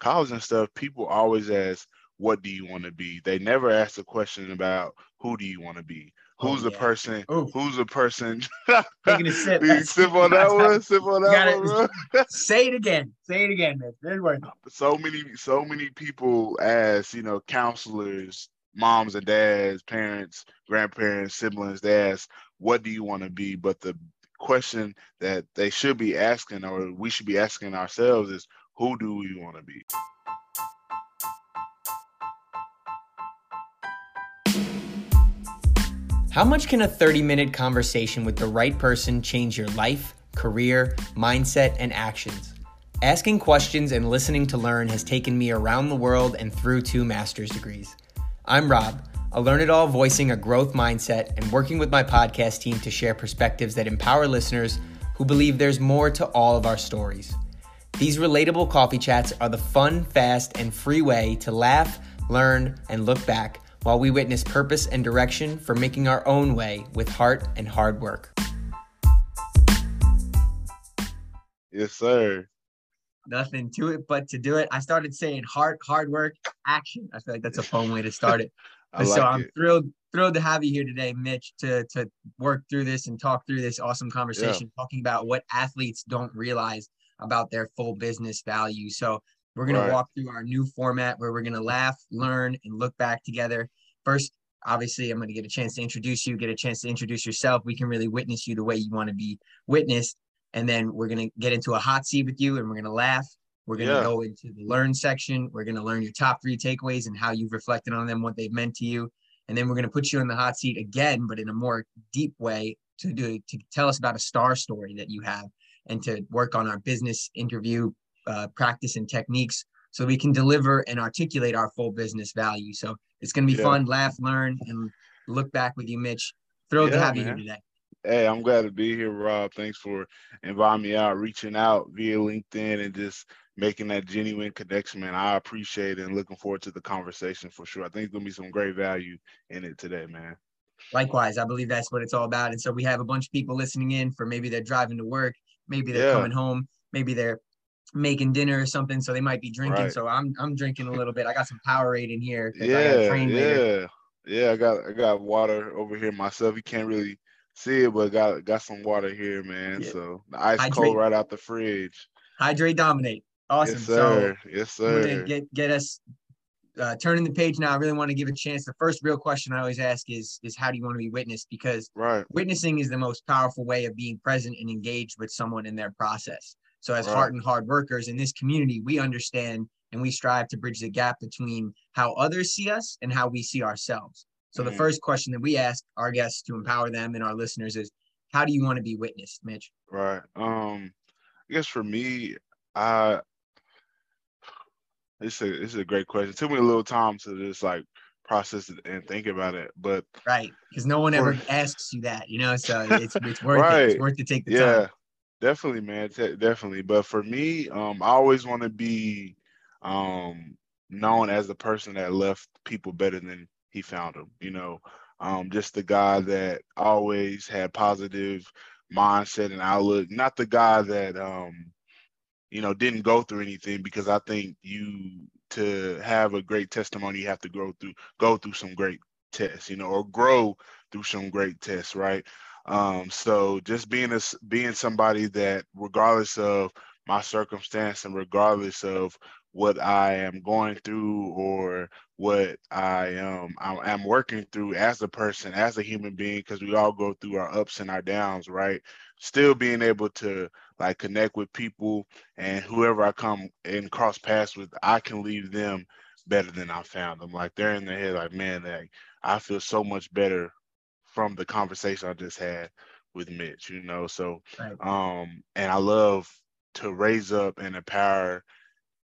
college and stuff, people always ask, "What do you want to be?" They never ask the question about who do you want to be. Oh, who's oh, the yeah. person? Ooh. Who's the person? Taking a sip. sip on that one. Sip on that one. Bro. Say it again. Say it again, man. So many, so many people ask, you know, counselors, moms and dads, parents, grandparents, siblings. They ask, "What do you want to be?" But the question that they should be asking, or we should be asking ourselves, is, "Who do we want to be?" How much can a 30 minute conversation with the right person change your life, career, mindset, and actions? Asking questions and listening to learn has taken me around the world and through two master's degrees. I'm Rob, a learn it all voicing a growth mindset and working with my podcast team to share perspectives that empower listeners who believe there's more to all of our stories. These relatable coffee chats are the fun, fast, and free way to laugh, learn, and look back while we witness purpose and direction for making our own way with heart and hard work. Yes, sir. Nothing to it but to do it. I started saying heart, hard work, action. I feel like that's a fun way to start it. like so I'm it. thrilled, thrilled to have you here today, Mitch, to to work through this and talk through this awesome conversation, yeah. talking about what athletes don't realize about their full business value. So we're going right. to walk through our new format where we're going to laugh, learn, and look back together. First, obviously, I'm going to get a chance to introduce you, get a chance to introduce yourself. We can really witness you the way you want to be witnessed. And then we're going to get into a hot seat with you and we're going to laugh. We're going to yeah. go into the learn section. We're going to learn your top three takeaways and how you've reflected on them, what they've meant to you. And then we're going to put you in the hot seat again, but in a more deep way to do to tell us about a star story that you have and to work on our business interview uh, practice and techniques so we can deliver and articulate our full business value. So it's going to be yeah. fun, laugh, learn, and look back with you, Mitch. Thrilled yeah, to have man. you here today. Hey, I'm glad to be here, Rob. Thanks for inviting me out, reaching out via LinkedIn, and just making that genuine connection, man. I appreciate it and looking forward to the conversation for sure. I think there's gonna be some great value in it today, man. Likewise, I believe that's what it's all about. And so we have a bunch of people listening in for maybe they're driving to work, maybe they're yeah. coming home, maybe they're making dinner or something, so they might be drinking. Right. So I'm I'm drinking a little bit. I got some Powerade in here. Yeah, yeah, yeah. I got I got water over here myself. You can't really see it, but got got some water here, man. Yeah. So the ice Hydrate. cold right out the fridge. Hydrate, dominate. Awesome. Yes, sir. So yes, sir. Get get us uh, turning the page now. I really want to give a chance. The first real question I always ask is is how do you want to be witnessed? Because right. witnessing is the most powerful way of being present and engaged with someone in their process. So as right. heart and hard workers in this community, we understand and we strive to bridge the gap between how others see us and how we see ourselves. So mm-hmm. the first question that we ask our guests to empower them and our listeners is, how do you want to be witnessed, Mitch? Right. Um, I guess for me, I this is a, this is a great question. It took me a little time to just like process it and think about it, but right because no one ever asks you that, you know. So it's it's worth right. it. It's worth to take the yeah. time. Definitely, man. definitely. But for me, um, I always want to be um, known as the person that left people better than he found them. You know, um, just the guy that always had positive mindset and outlook. Not the guy that um, you know didn't go through anything because I think you to have a great testimony, you have to go through go through some great tests, you know, or grow through some great tests, right? Um, so just being a, being somebody that regardless of my circumstance and regardless of what I am going through or what I um I am working through as a person, as a human being, because we all go through our ups and our downs, right? Still being able to like connect with people and whoever I come and cross paths with, I can leave them better than I found them. Like they're in their head, like, man, like I feel so much better from the conversation I just had with Mitch, you know. So um and I love to raise up and empower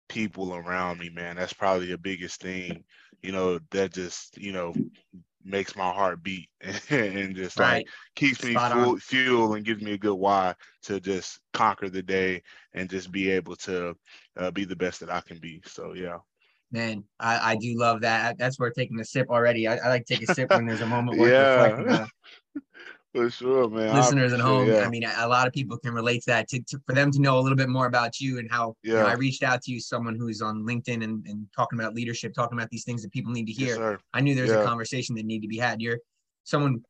people around me, man. That's probably the biggest thing, you know, that just, you know, makes my heart beat and just right. like keeps me full, fuel and gives me a good why to just conquer the day and just be able to uh, be the best that I can be. So yeah. Man, I, I do love that. That's worth taking a sip already. I, I like to take a sip when there's a moment yeah. For sure, man. Listeners at home, yeah. I mean, a lot of people can relate to that. To, to, for them to know a little bit more about you and how yeah. you know, I reached out to you, someone who's on LinkedIn and, and talking about leadership, talking about these things that people need to hear. Yes, I knew there's yeah. a conversation that needed to be had. You're someone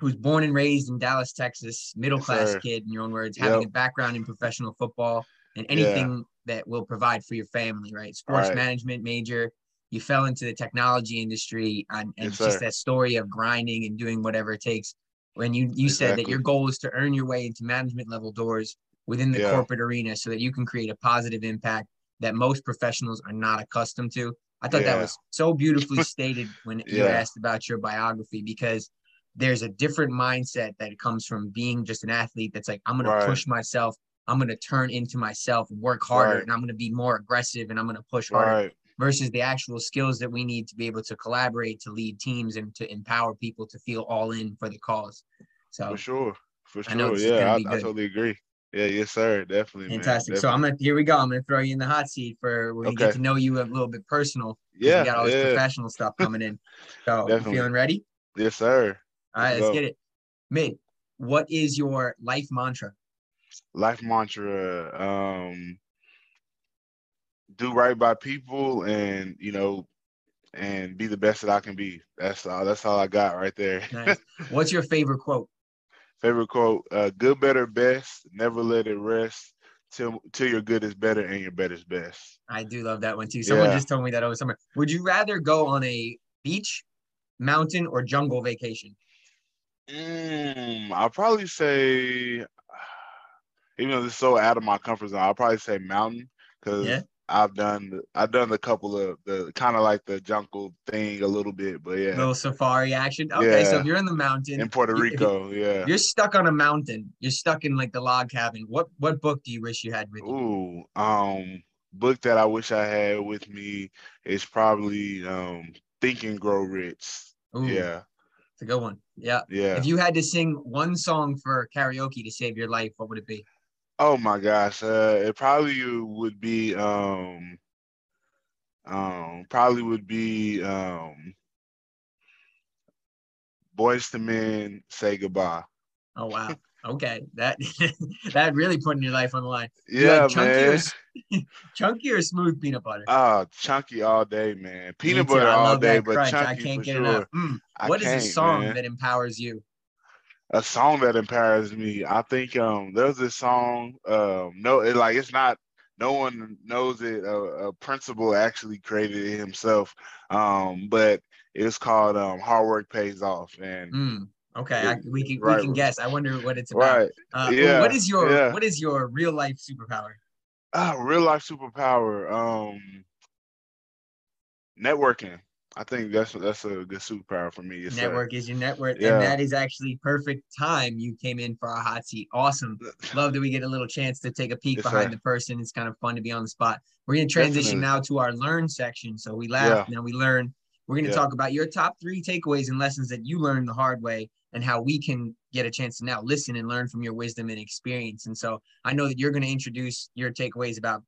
who's born and raised in Dallas, Texas, middle class kid, in your own words, yep. having a background in professional football and anything that will provide for your family, right? Sports right. management major. You fell into the technology industry and, and yes, just that story of grinding and doing whatever it takes when you you exactly. said that your goal is to earn your way into management level doors within the yeah. corporate arena so that you can create a positive impact that most professionals are not accustomed to. I thought yeah. that was so beautifully stated when yeah. you asked about your biography because there's a different mindset that comes from being just an athlete that's like, I'm going right. to push myself. I'm going to turn into myself, work harder, right. and I'm going to be more aggressive and I'm going to push harder. Right versus the actual skills that we need to be able to collaborate, to lead teams, and to empower people to feel all in for the cause. So for sure, for sure, yeah, I, I, totally agree. Yeah, yes, sir, definitely. Fantastic. Man, so I'm gonna here we go. I'm gonna throw you in the hot seat for we're okay. get to know you a little bit personal. Yeah, we got all this yeah. professional stuff coming in. So feeling ready? Yes, sir. All right, let's, let's get it. Mid, what is your life mantra? Life mantra. Um, do right by people and you know and be the best that I can be. That's all. That's all I got right there. nice. What's your favorite quote? Favorite quote: uh, "Good, better, best. Never let it rest till till your good is better and your better is best." I do love that one too. Someone yeah. just told me that over summer. Would you rather go on a beach, mountain, or jungle vacation? Mm, I'll probably say, even though this is so out of my comfort zone, I'll probably say mountain because yeah. I've done I've done a couple of the kind of like the jungle thing a little bit, but yeah. Little safari action. Okay, yeah. so if you're in the mountain in Puerto Rico, you, yeah. You're stuck on a mountain. You're stuck in like the log cabin. What what book do you wish you had with you? Ooh, um book that I wish I had with me is probably um Think and Grow Rich. Ooh, yeah. It's a good one. Yeah. Yeah. If you had to sing one song for karaoke to save your life, what would it be? Oh my gosh, uh, it probably would be um, um, probably would be um, Boyz II Men say goodbye. Oh wow. Okay, that that really putting your life on the line. Yeah, like chunky man. Or, chunky or smooth peanut butter? Oh, chunky all day, man. Peanut butter all day, but crunch. chunky I can't get sure. enough. Mm. What is a song man. that empowers you? A song that empowers me. I think um there's this song um no it, like it's not no one knows it a, a principal actually created it himself um but it's called um hard work pays off and mm, okay it, I, we can right. we can guess I wonder what it's about right uh, yeah what is your yeah. what is your real life superpower uh real life superpower um networking I think that's that's a good superpower for me. network is your network, yeah. and that is actually perfect time. You came in for our hot seat. Awesome. Love that we get a little chance to take a peek yes, behind the person. It's kind of fun to be on the spot. We're gonna transition Definitely. now to our learn section. So we laugh, yeah. now we learn. We're gonna yeah. talk about your top three takeaways and lessons that you learned the hard way, and how we can get a chance to now listen and learn from your wisdom and experience. And so I know that you're gonna introduce your takeaways about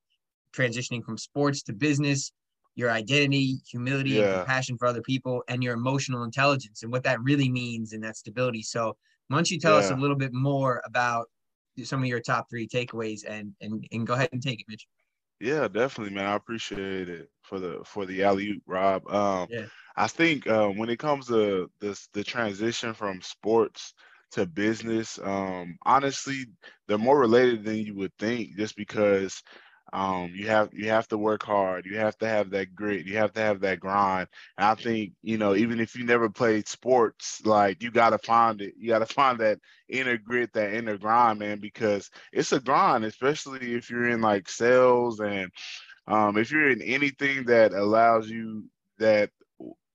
transitioning from sports to business your identity, humility, yeah. and compassion for other people, and your emotional intelligence and what that really means and that stability. So, why don't you tell yeah. us a little bit more about some of your top three takeaways and and and go ahead and take it, Mitch. Yeah, definitely, man. I appreciate it for the for the alley oop, Rob. Um, yeah. I think um, when it comes to this the transition from sports to business, um, honestly, they're more related than you would think, just because um, you have you have to work hard. You have to have that grit. You have to have that grind. And I think you know, even if you never played sports, like you got to find it. You got to find that inner grit, that inner grind, man, because it's a grind, especially if you're in like sales and um, if you're in anything that allows you that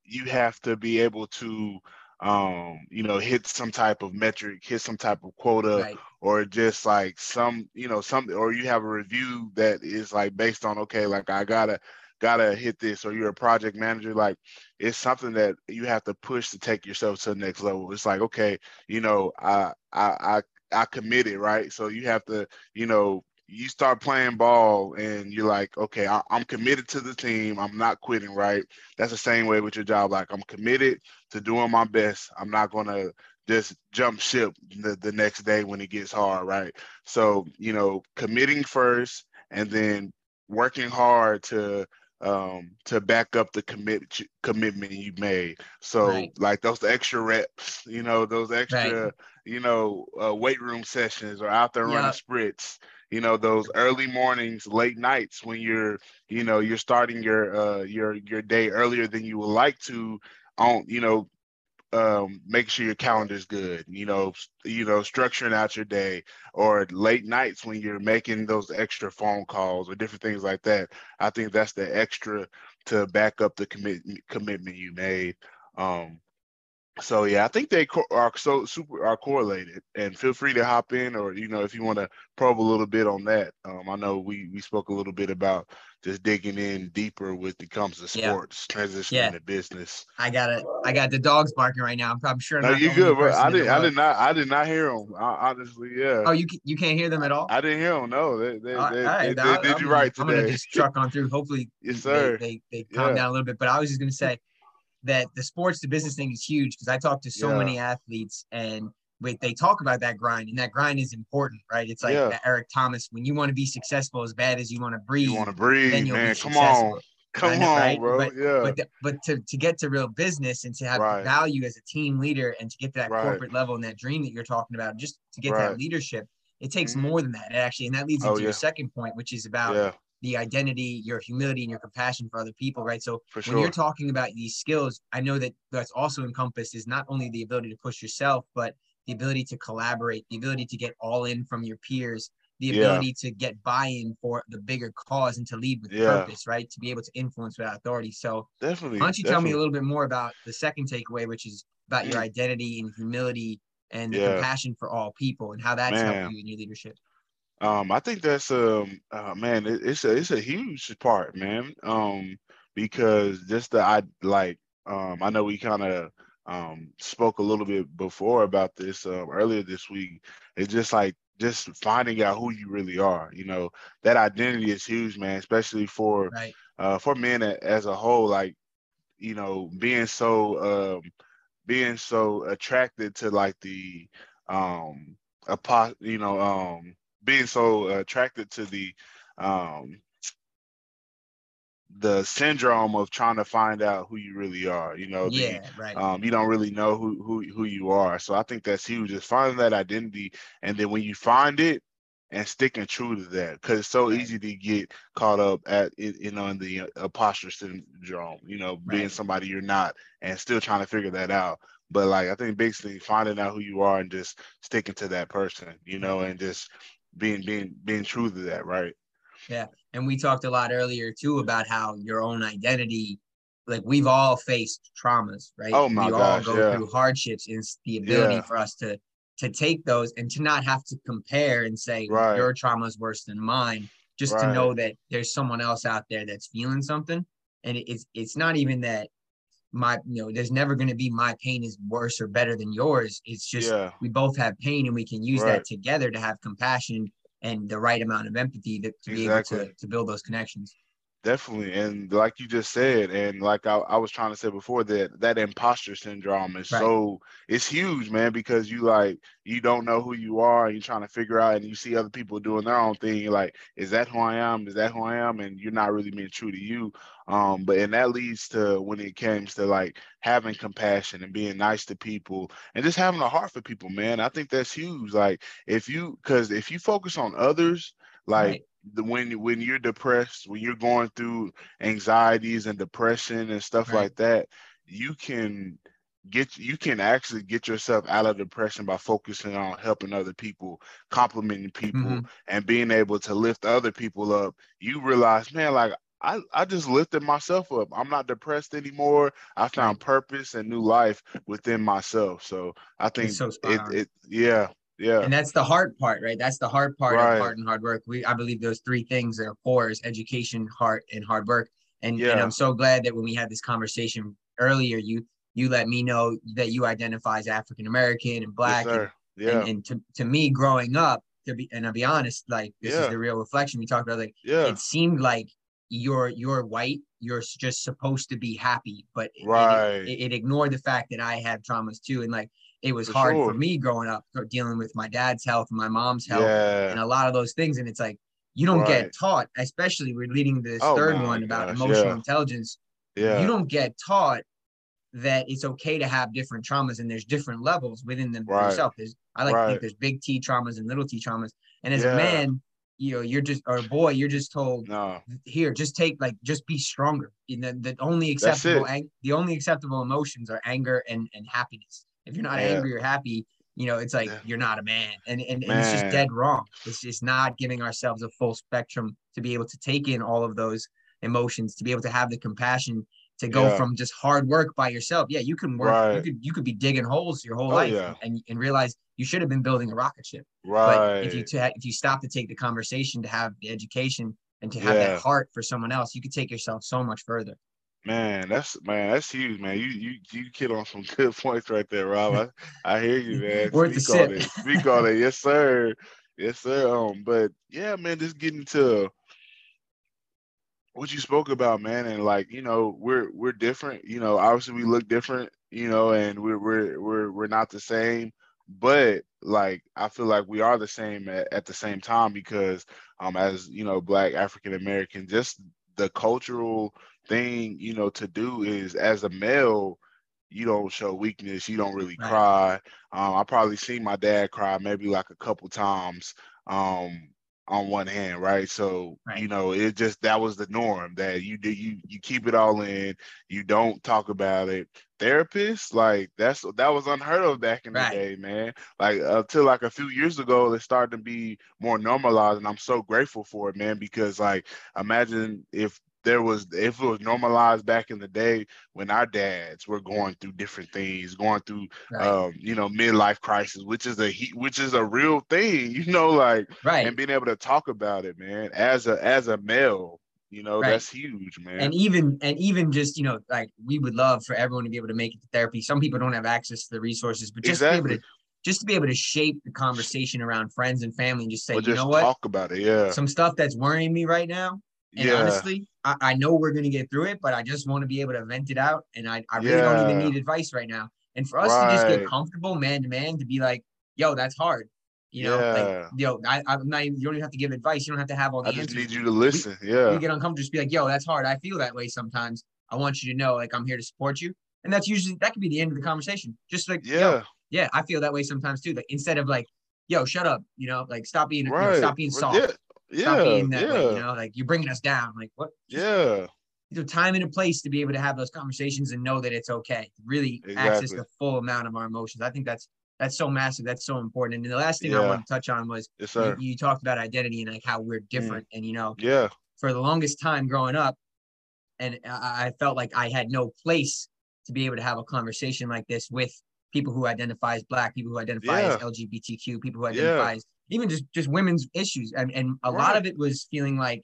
you have to be able to um, you know, hit some type of metric, hit some type of quota, right. or just like some, you know, something, or you have a review that is like based on, okay, like I gotta gotta hit this, or you're a project manager, like it's something that you have to push to take yourself to the next level. It's like, okay, you know, I I I I committed, right? So you have to, you know, you start playing ball and you're like, okay, I, am committed to the team. I'm not quitting, right? That's the same way with your job. Like I'm committed to doing my best. I'm not gonna just jump ship the, the next day when it gets hard, right? So, you know, committing first and then working hard to um to back up the commit commitment you made so right. like those extra reps you know those extra right. you know uh, weight room sessions or out there yep. running sprints you know those early mornings late nights when you're you know you're starting your uh your your day earlier than you would like to on you know um, making sure your calendar's good. You know, you know, structuring out your day, or late nights when you're making those extra phone calls or different things like that. I think that's the extra to back up the commit commitment you made. Um, so yeah, I think they co- are so super are correlated. And feel free to hop in, or you know, if you want to probe a little bit on that. Um, I know we we spoke a little bit about just digging in deeper with it comes to sports, yeah. transitioning yeah. to business. I got it. I got the dogs barking right now. I'm, I'm sure. I'm no, you good, bro. I did. I did not. I did not hear them. I, honestly, yeah. Oh, you you can't hear them at all. I didn't hear them. No, they they, all they, right, they, they did you right today. I'm gonna just truck on through. Hopefully, yes, sir. They they, they calm yeah. down a little bit. But I was just gonna say that the sports to business thing is huge because I talk to so yeah. many athletes and wait, they talk about that grind and that grind is important, right? It's like yeah. Eric Thomas, when you want to be successful as bad as you want to breathe, you want to breathe, then you'll man. Be Come on. Come on, right? bro. But, yeah. But, the, but to, to get to real business and to have right. value as a team leader and to get to that right. corporate level and that dream that you're talking about, just to get that leadership, it takes mm-hmm. more than that. Actually, and that leads oh, into oh, yeah. your second point, which is about the identity, your humility, and your compassion for other people, right? So for when you're talking about these skills, I know that that's also encompassed is not only the ability to push yourself, but the ability to collaborate, the ability to get all in from your peers, the ability yeah. to get buy-in for the bigger cause and to lead with yeah. purpose, right? To be able to influence without authority. So definitely. Why don't you definitely. tell me a little bit more about the second takeaway, which is about mm. your identity and humility and the compassion for all people and how that's Man. helped you in your leadership? Um, I think that's um, uh, man, it, it's a it's a huge part, man. Um, because just the I like um, I know we kind of um spoke a little bit before about this um, earlier this week. It's just like just finding out who you really are. You know, that identity is huge, man, especially for right. uh, for men as a whole. Like, you know, being so um, being so attracted to like the um, apo- you know, um being so attracted to the um, the syndrome of trying to find out who you really are. You know, yeah, the, right. Um, you don't really know who who who you are. So I think that's huge. Just finding that identity, and then when you find it, and sticking true to that, because it's so right. easy to get caught up at you know in the imposter syndrome. You know, being right. somebody you're not, and still trying to figure that out. But like I think basically finding out who you are and just sticking to that person, you know, and just being being being true to that, right? Yeah, and we talked a lot earlier too about how your own identity, like we've all faced traumas, right? Oh my we gosh, all go yeah. through hardships. It's the ability yeah. for us to to take those and to not have to compare and say right. your trauma is worse than mine. Just right. to know that there's someone else out there that's feeling something, and it's it's not even that my you know there's never going to be my pain is worse or better than yours it's just yeah. we both have pain and we can use right. that together to have compassion and the right amount of empathy to, to exactly. be able to, to build those connections Definitely. And like you just said, and like I, I was trying to say before that that imposter syndrome is right. so it's huge, man, because you like you don't know who you are, and you're trying to figure out and you see other people doing their own thing. You're like, is that who I am? Is that who I am? And you're not really being true to you. Um, but and that leads to when it comes to like having compassion and being nice to people and just having a heart for people, man. I think that's huge. Like if you because if you focus on others, like right the when when you're depressed, when you're going through anxieties and depression and stuff right. like that, you can get you can actually get yourself out of depression by focusing on helping other people, complimenting people, mm-hmm. and being able to lift other people up. You realize, man, like I, I just lifted myself up. I'm not depressed anymore. I found purpose and new life within myself. So I think so it, it, yeah, yeah. And that's the hard part, right? That's the hard part right. of heart and hard work. We I believe those three things are core is education, heart, and hard work. And, yeah. and I'm so glad that when we had this conversation earlier, you you let me know that you identify as African American and black. Yes, and, yeah. and, and to, to me growing up, to be and I'll be honest, like this yeah. is the real reflection we talked about. Like yeah. it seemed like you're you're white, you're just supposed to be happy, but right. it, it, it ignored the fact that I had traumas too. And like it was for hard sure. for me growing up uh, dealing with my dad's health and my mom's health yeah. and a lot of those things and it's like you don't right. get taught especially we're leading this oh, third one about gosh, emotional yeah. intelligence yeah you don't get taught that it's okay to have different traumas and there's different levels within them right. yourself. There's I like right. to think there's big T traumas and little T traumas. And as yeah. a man, you know, you're just or a boy, you're just told no. here, just take like just be stronger. You know, the only acceptable ang- the only acceptable emotions are anger and, and happiness. If you're not yeah. angry or happy, you know, it's like yeah. you're not a man. And and, and it's just dead wrong. It's just not giving ourselves a full spectrum to be able to take in all of those emotions, to be able to have the compassion to go yeah. from just hard work by yourself. Yeah, you can work. Right. You could you could be digging holes your whole oh, life and and realize you should have been building a rocket ship. Right. But if you t- if you stop to take the conversation to have the education and to have that heart for someone else, you could take yourself so much further. Man, that's man, that's huge, man. You you you hit on some good points right there, Rob. I, I hear you, man. Worth Speak on it. Speak on it. Yes, sir. Yes, sir. Um, but yeah, man, just getting to what you spoke about, man, and like you know, we're we're different. You know, obviously we look different. You know, and we're we're we're we're not the same, but like I feel like we are the same at, at the same time because um as you know, Black African American, just the cultural thing you know to do is as a male you don't show weakness you don't really right. cry um, i probably seen my dad cry maybe like a couple times um, on one hand, right? So right. you know, it just that was the norm that you do you you keep it all in, you don't talk about it. Therapists, like that's that was unheard of back in right. the day, man. Like until like a few years ago, it started to be more normalized, and I'm so grateful for it, man. Because like, imagine if there was if it was normalized back in the day when our dads were going through different things going through right. um you know midlife crisis which is a which is a real thing you know like right and being able to talk about it man as a as a male you know right. that's huge man and even and even just you know like we would love for everyone to be able to make it to therapy some people don't have access to the resources but just exactly. to be able to just to be able to shape the conversation around friends and family and just say, just you know what, talk about it. Yeah, some stuff that's worrying me right now. And yeah. honestly, I, I, know we're gonna get through it, but I just want to be able to vent it out. And I, I really yeah. don't even need advice right now. And for us right. to just get comfortable man to man to be like, yo, that's hard. You know, yeah. like yo, I, I'm not. Even, you don't even have to give advice. You don't have to have all the I just answers. need you to listen. We, yeah. You get uncomfortable. Just be like, yo, that's hard. I feel that way sometimes. I want you to know, like, I'm here to support you. And that's usually that could be the end of the conversation. Just like, yeah, yeah, I feel that way sometimes too. Like instead of like, yo, shut up, you know, like stop being, right. you know, stop being soft. Yeah. Yeah, being that yeah. way, you know, like you're bringing us down. Like what? Yeah. Know, time and a place to be able to have those conversations and know that it's okay. Really exactly. access the full amount of our emotions. I think that's that's so massive. That's so important. And the last thing yeah. I want to touch on was yes, you, you, talked about identity and like how we're mm. different. Mm. And you know, yeah, for the longest time growing up, and I, I felt like I had no place to be able to have a conversation like this with people who identify as black, people who identify yeah. as LGBTQ, people who identify yeah. as even just just women's issues and, and a right. lot of it was feeling like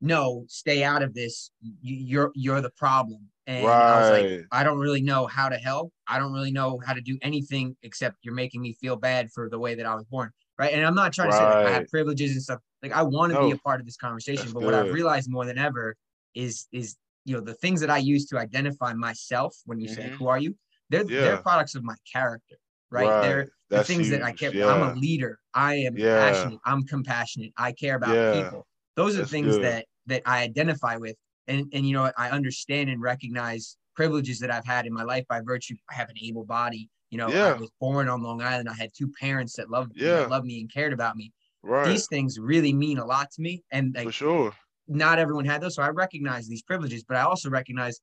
no stay out of this you're you're the problem and right. i was like i don't really know how to help i don't really know how to do anything except you're making me feel bad for the way that i was born right and i'm not trying right. to say like i have privileges and stuff like i want to be a part of this conversation but good. what i've realized more than ever is is you know the things that i use to identify myself when you mm-hmm. say who are you they're yeah. they're products of my character right, right. they're that's the things huge. that I care. Yeah. I'm a leader. I am yeah. passionate. I'm compassionate. I care about yeah. people. Those are That's things good. that that I identify with, and and you know I understand and recognize privileges that I've had in my life by virtue. I have an able body. You know, I was born on Long Island. I had two parents that loved yeah. that loved me and cared about me. Right. These things really mean a lot to me, and like, for sure, not everyone had those. So I recognize these privileges, but I also recognize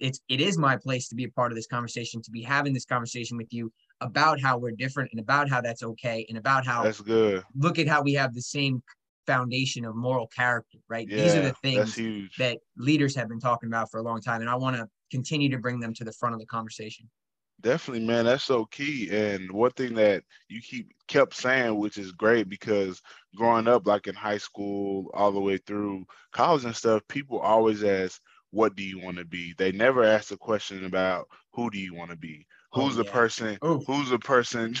it's it is my place to be a part of this conversation, to be having this conversation with you about how we're different and about how that's okay and about how that's good. Look at how we have the same foundation of moral character, right? Yeah, These are the things that leaders have been talking about for a long time. And I want to continue to bring them to the front of the conversation. Definitely, man. That's so key. And one thing that you keep kept saying, which is great because growing up like in high school all the way through college and stuff, people always ask, what do you want to be? They never ask a question about who do you want to be? Oh, Who's oh, the yeah. person? Ooh. Who's the person?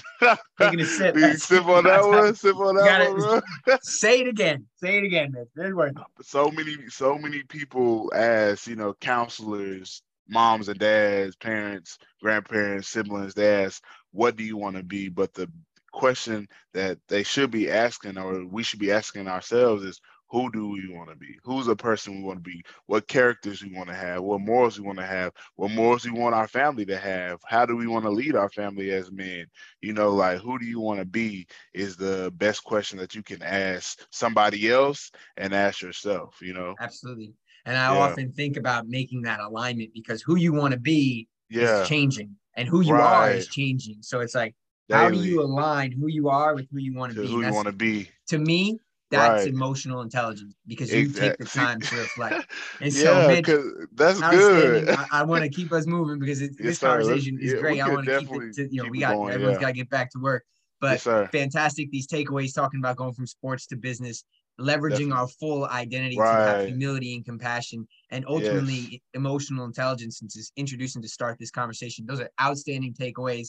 Taking a sip. sip on that one. Sip on that one, bro. Say it again. Say it again, man. So many, so many people as you know, counselors, moms and dads, parents, grandparents, siblings, they ask, what do you want to be? But the question that they should be asking or we should be asking ourselves is who do we want to be? Who's the person we want to be? What characters we want to have? What morals we want to have? What morals we want our family to have? How do we want to lead our family as men? You know, like who do you want to be is the best question that you can ask somebody else and ask yourself, you know? Absolutely. And I yeah. often think about making that alignment because who you want to be yeah. is changing and who you right. are is changing. So it's like, Daily. how do you align who you are with who you want to, to be? Who you want to be. To me, that's right. emotional intelligence because you exactly. take the time to reflect. And so, yeah, Mitch, that's good. I, I want to keep us moving because it, yes, this conversation is yeah, great. I want to keep it to, you know, we got going, everyone's yeah. got to get back to work. But yes, fantastic, these takeaways talking about going from sports to business, leveraging definitely. our full identity right. to have humility and compassion, and ultimately yes. emotional intelligence, and just introducing to start this conversation. Those are outstanding takeaways.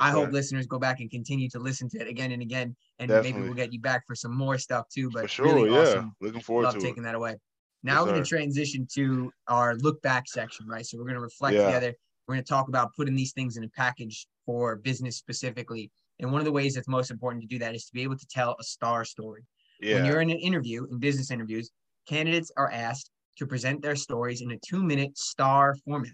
I hope listeners go back and continue to listen to it again and again, and Definitely. maybe we'll get you back for some more stuff too. But for sure, really yeah, awesome. looking forward Love to taking it. that away. Now yes, we're going to transition to our look back section, right? So we're going to reflect yeah. together. We're going to talk about putting these things in a package for business specifically. And one of the ways that's most important to do that is to be able to tell a star story. Yeah. When you're in an interview, in business interviews, candidates are asked to present their stories in a two minute STAR format.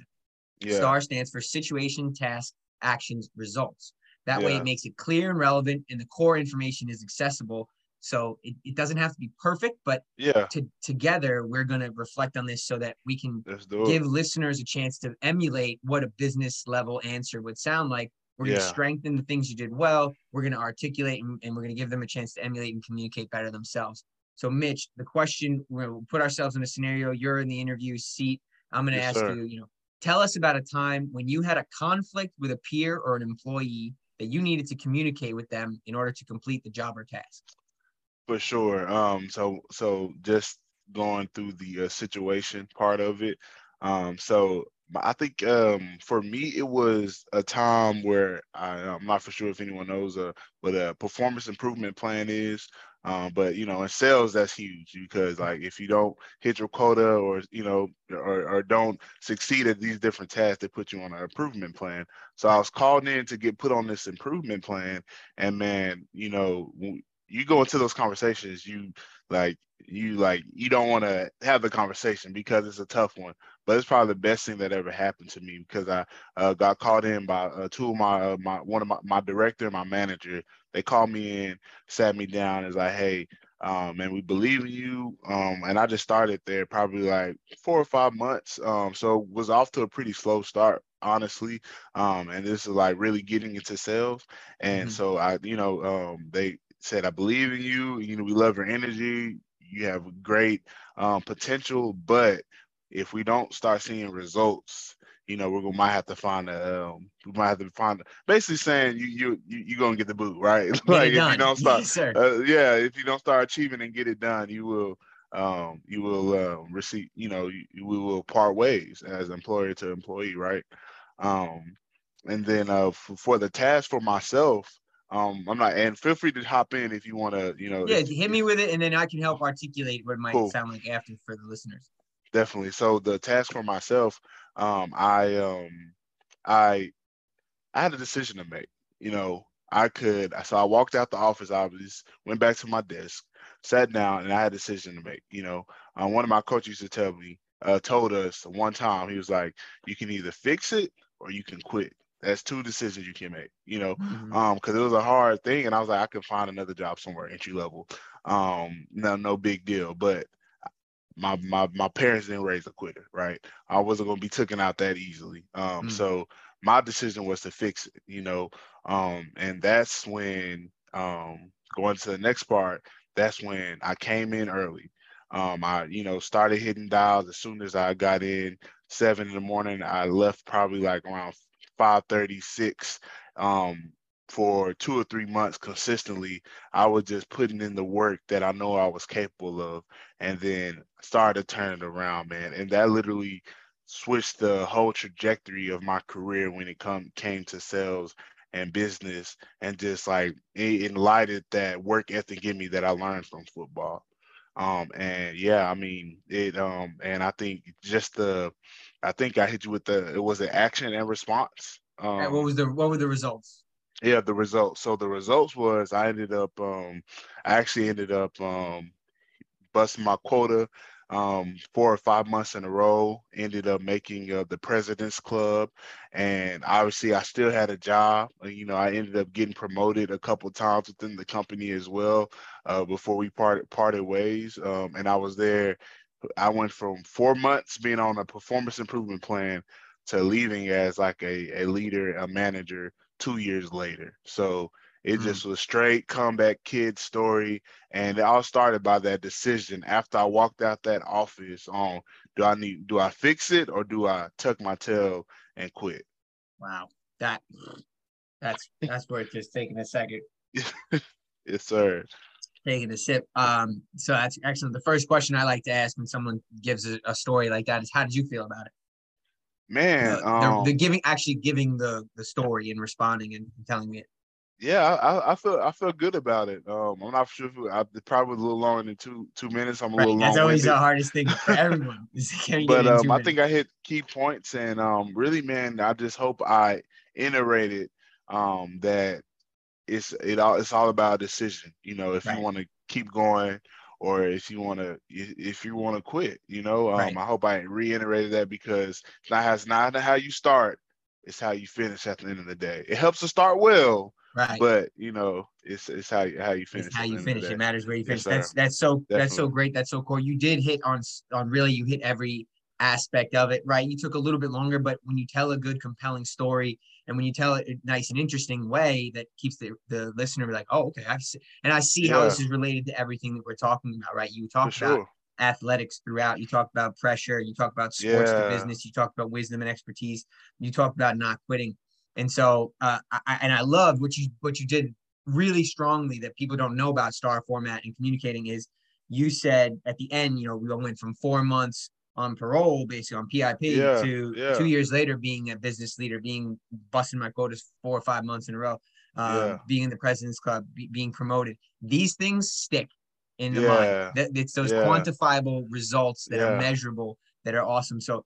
Yeah. STAR stands for situation, task, actions, results. That yeah. way it makes it clear and relevant and the core information is accessible. So it, it doesn't have to be perfect, but yeah, to, together we're going to reflect on this so that we can give listeners a chance to emulate what a business level answer would sound like. We're going to yeah. strengthen the things you did well. We're going to articulate and, and we're going to give them a chance to emulate and communicate better themselves. So, Mitch, the question we'll put ourselves in a scenario. You're in the interview seat. I'm going to yes, ask sir. you, you know, tell us about a time when you had a conflict with a peer or an employee that you needed to communicate with them in order to complete the job or task. For sure. Um, so so just going through the uh, situation part of it. Um, so I think um, for me it was a time where I, am not for sure if anyone knows uh, what a performance improvement plan is. Um, but you know, in sales, that's huge because like if you don't hit your quota or you know or, or don't succeed at these different tasks, they put you on an improvement plan. So I was called in to get put on this improvement plan, and man, you know, you go into those conversations, you like you like you don't want to have the conversation because it's a tough one but it's probably the best thing that ever happened to me because i uh, got called in by uh, two of my uh, my one of my, my director and my manager they called me in sat me down and like hey um, and we believe in you um, and i just started there probably like four or five months um, so was off to a pretty slow start honestly um, and this is like really getting into sales and mm-hmm. so i you know um, they said i believe in you you know we love your energy you have great um, potential, but if we don't start seeing results, you know, we're gonna might have to find a um, we might have to find a, basically saying you you you you're gonna get the boot, right? like if you don't start yes, uh, yeah, if you don't start achieving and get it done, you will um you will uh, receive, you know, you, you will part ways as employer to employee, right? Um and then uh for, for the task for myself, um, I'm not, and feel free to hop in if you want to, you know. Yeah, if, hit me with it, and then I can help articulate what it might cool. sound like after for the listeners. Definitely. So the task for myself, um, I, um, I, I had a decision to make. You know, I could. So I walked out the office. I was went back to my desk, sat down, and I had a decision to make. You know, uh, one of my coaches used to tell me, uh, told us one time, he was like, "You can either fix it or you can quit." That's two decisions you can make, you know, mm-hmm. um, because it was a hard thing, and I was like, I could find another job somewhere entry level, um, no, no big deal. But my my my parents didn't raise a quitter, right? I wasn't gonna be taken out that easily. Um, mm-hmm. so my decision was to fix it, you know, um, and that's when um, going to the next part. That's when I came in early. Um, I, you know, started hitting dials as soon as I got in seven in the morning. I left probably like around 536 um, for two or three months consistently, I was just putting in the work that I know I was capable of, and then started turning around, man. And that literally switched the whole trajectory of my career when it come came to sales and business, and just like it enlightened that work ethic in me that I learned from football. Um, and yeah, I mean it. Um, and I think just the, I think I hit you with the. It was an action and response. Um, and what was the what were the results? Yeah, the results. So the results was I ended up. Um, I actually ended up um, busting my quota um, four or five months in a row. Ended up making uh, the President's Club, and obviously I still had a job. Uh, you know, I ended up getting promoted a couple times within the company as well uh, before we parted parted ways. Um, and I was there. I went from four months being on a performance improvement plan to leaving as like a, a leader, a manager two years later. So it mm-hmm. just was straight comeback kid story. And it all started by that decision after I walked out that office on do I need do I fix it or do I tuck my tail and quit? Wow. That that's that's worth just taking a second. yes, sir. Taking a sip. Um, so that's excellent. The first question I like to ask when someone gives a, a story like that is how did you feel about it? Man, the, um, the, the giving actually giving the the story and responding and telling me it yeah, I, I feel I feel good about it. Um, I'm not sure if I probably a little longer than two two minutes. I'm a right. little. That's always the hardest thing for everyone. but um, I think I hit key points, and um, really, man, I just hope I iterated um that it's it all it's all about a decision. You know, if right. you want to keep going or if you want to if you want to quit. You know, um, right. I hope I reiterated that because it's not, how you start, it's how you finish at the end of the day. It helps to start well Right. But you know, it's it's how you how you finish. It's how you finish. It matters where you finish. Yes, that's that's so Definitely. that's so great. That's so cool. You did hit on on really you hit every aspect of it, right? You took a little bit longer, but when you tell a good, compelling story, and when you tell it a nice and interesting way that keeps the, the listener like, oh, okay, I see, and I see yeah. how this is related to everything that we're talking about, right? You talked about athletics throughout. You talked about pressure. You talked about sports yeah. to business. You talked about wisdom and expertise. You talked about not quitting. And so, uh, I, and I love what you what you did really strongly that people don't know about star format and communicating is you said at the end, you know, we went from four months on parole, basically on PIP, yeah, to yeah. two years later being a business leader, being busting my quotas four or five months in a row, um, yeah. being in the president's club, be, being promoted. These things stick in the mind. That it's those quantifiable results that are measurable that are awesome. So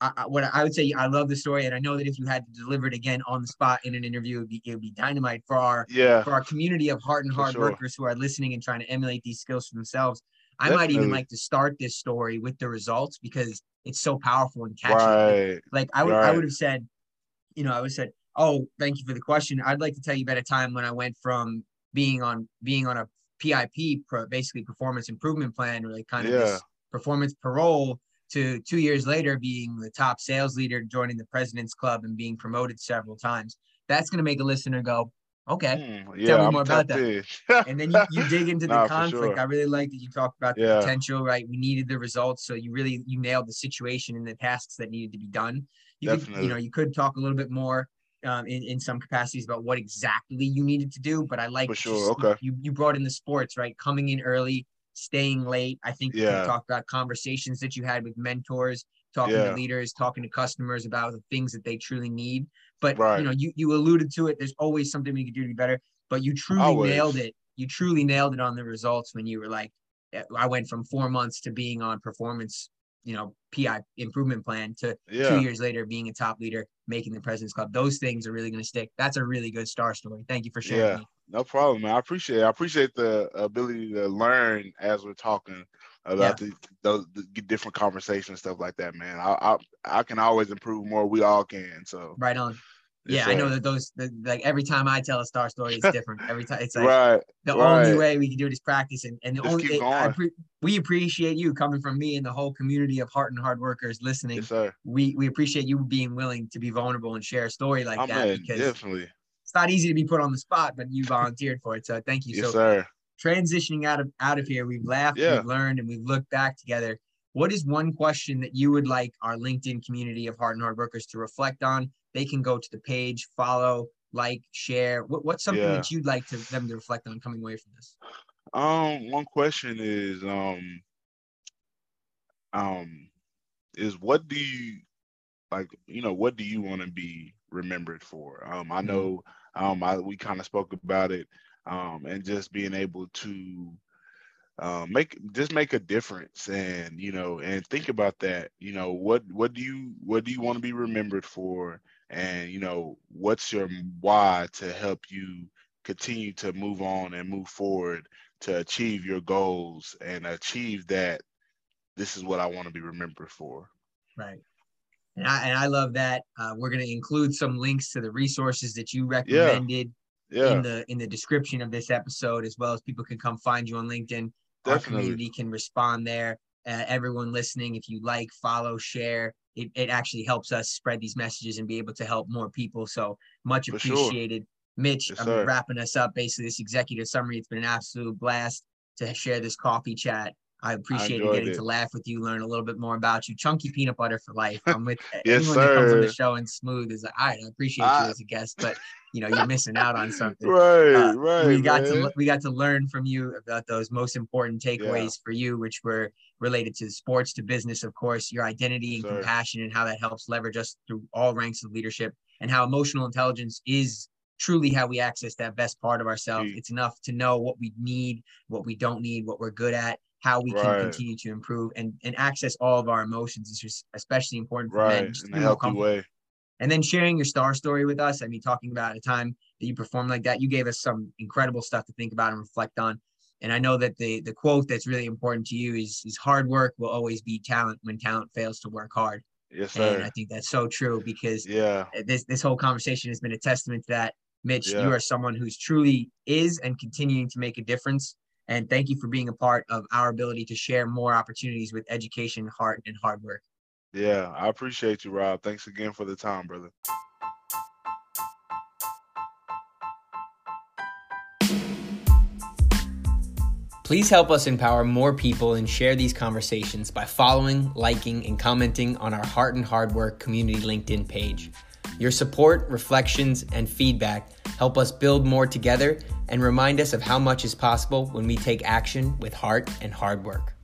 I, what I would say, I love the story, and I know that if you had to deliver it again on the spot in an interview, it would be, it would be dynamite for our yeah. for our community of heart and hard sure. workers who are listening and trying to emulate these skills for themselves. I Definitely. might even like to start this story with the results because it's so powerful and catchy. Right. Like, I would right. I would have said, you know, I would have said, "Oh, thank you for the question. I'd like to tell you about a time when I went from being on being on a PIP, basically performance improvement plan, or like kind of yeah. this performance parole." to two years later being the top sales leader, joining the president's club and being promoted several times. That's going to make a listener go, okay, mm, yeah, tell me I'm more about that. and then you, you dig into the nah, conflict. Sure. I really like that you talked about the yeah. potential, right? We needed the results. So you really, you nailed the situation and the tasks that needed to be done. You Definitely. could, you know, you could talk a little bit more um, in, in some capacities about what exactly you needed to do, but I like For sure. okay. you, you brought in the sports, right? Coming in early, staying late. I think yeah. you talked about conversations that you had with mentors, talking yeah. to leaders, talking to customers about the things that they truly need. But right. you know, you you alluded to it. There's always something we could do to be better. But you truly always. nailed it. You truly nailed it on the results when you were like, eh, I went from four months to being on performance, you know, PI improvement plan to yeah. two years later being a top leader, making the President's Club. Those things are really going to stick. That's a really good star story. Thank you for sharing. Yeah. No problem, man. I appreciate it. I appreciate the ability to learn as we're talking about yeah. the, those the different conversations, stuff like that, man. I, I I can always improve more. We all can. So right on. Yeah, I know that those the, like every time I tell a star story, it's different. Every time it's like right, the right. only way we can do it is practice, and, and the Just only I pre- we appreciate you coming from me and the whole community of heart and hard workers listening. Yes. We we appreciate you being willing to be vulnerable and share a story like I'm that in, because definitely it's not easy to be put on the spot, but you volunteered for it. So thank you. Yes, so sir. Transitioning out of out of here, we've laughed, yeah. we've learned, and we've looked back together. What is one question that you would like our LinkedIn community of Heart and Hard Workers to reflect on? They can go to the page, follow, like, share. What, what's something yeah. that you'd like to them to reflect on coming away from this? Um, one question is um um is what do you like you know what do you want to be remembered for. Um, I mm-hmm. know um, I, we kind of spoke about it, um, and just being able to um, make just make a difference and you know and think about that you know what what do you what do you want to be remembered for? And you know what's your why to help you continue to move on and move forward to achieve your goals and achieve that this is what i want to be remembered for? Right. And I, and I love that uh, we're going to include some links to the resources that you recommended yeah. Yeah. in the in the description of this episode as well as people can come find you on linkedin Definitely. Our community can respond there. Uh, everyone listening, if you like, follow, share, it, it actually helps us spread these messages and be able to help more people. So much For appreciated. Sure. Mitch, yes, I'm wrapping us up. Basically, this executive summary. It's been an absolute blast to share this coffee chat. I appreciate I getting it. to laugh with you, learn a little bit more about you. Chunky peanut butter for life. I'm with yes, anyone sir. that comes on the show and smooth is like, all right, I appreciate I, you as a guest, but you know, you're missing out on something. Right, uh, right. We got man. to we got to learn from you about those most important takeaways yeah. for you, which were related to sports, to business, of course, your identity and Sorry. compassion, and how that helps leverage us through all ranks of leadership, and how emotional intelligence is truly how we access that best part of ourselves. It's enough to know what we need, what we don't need, what we're good at, how we right. can continue to improve and, and access all of our emotions is just especially important for right. men. Just in a healthy way. And then sharing your star story with us. I mean, talking about a time that you performed like that, you gave us some incredible stuff to think about and reflect on. And I know that the the quote that's really important to you is is hard work will always be talent when talent fails to work hard. Yes, sir. And I think that's so true because yeah, this this whole conversation has been a testament to that. Mitch, yeah. you are someone who's truly is and continuing to make a difference. And thank you for being a part of our ability to share more opportunities with education, heart, and hard work. Yeah, I appreciate you, Rob. Thanks again for the time, brother. Please help us empower more people and share these conversations by following, liking, and commenting on our Heart and Hard Work community LinkedIn page. Your support, reflections, and feedback help us build more together and remind us of how much is possible when we take action with heart and hard work.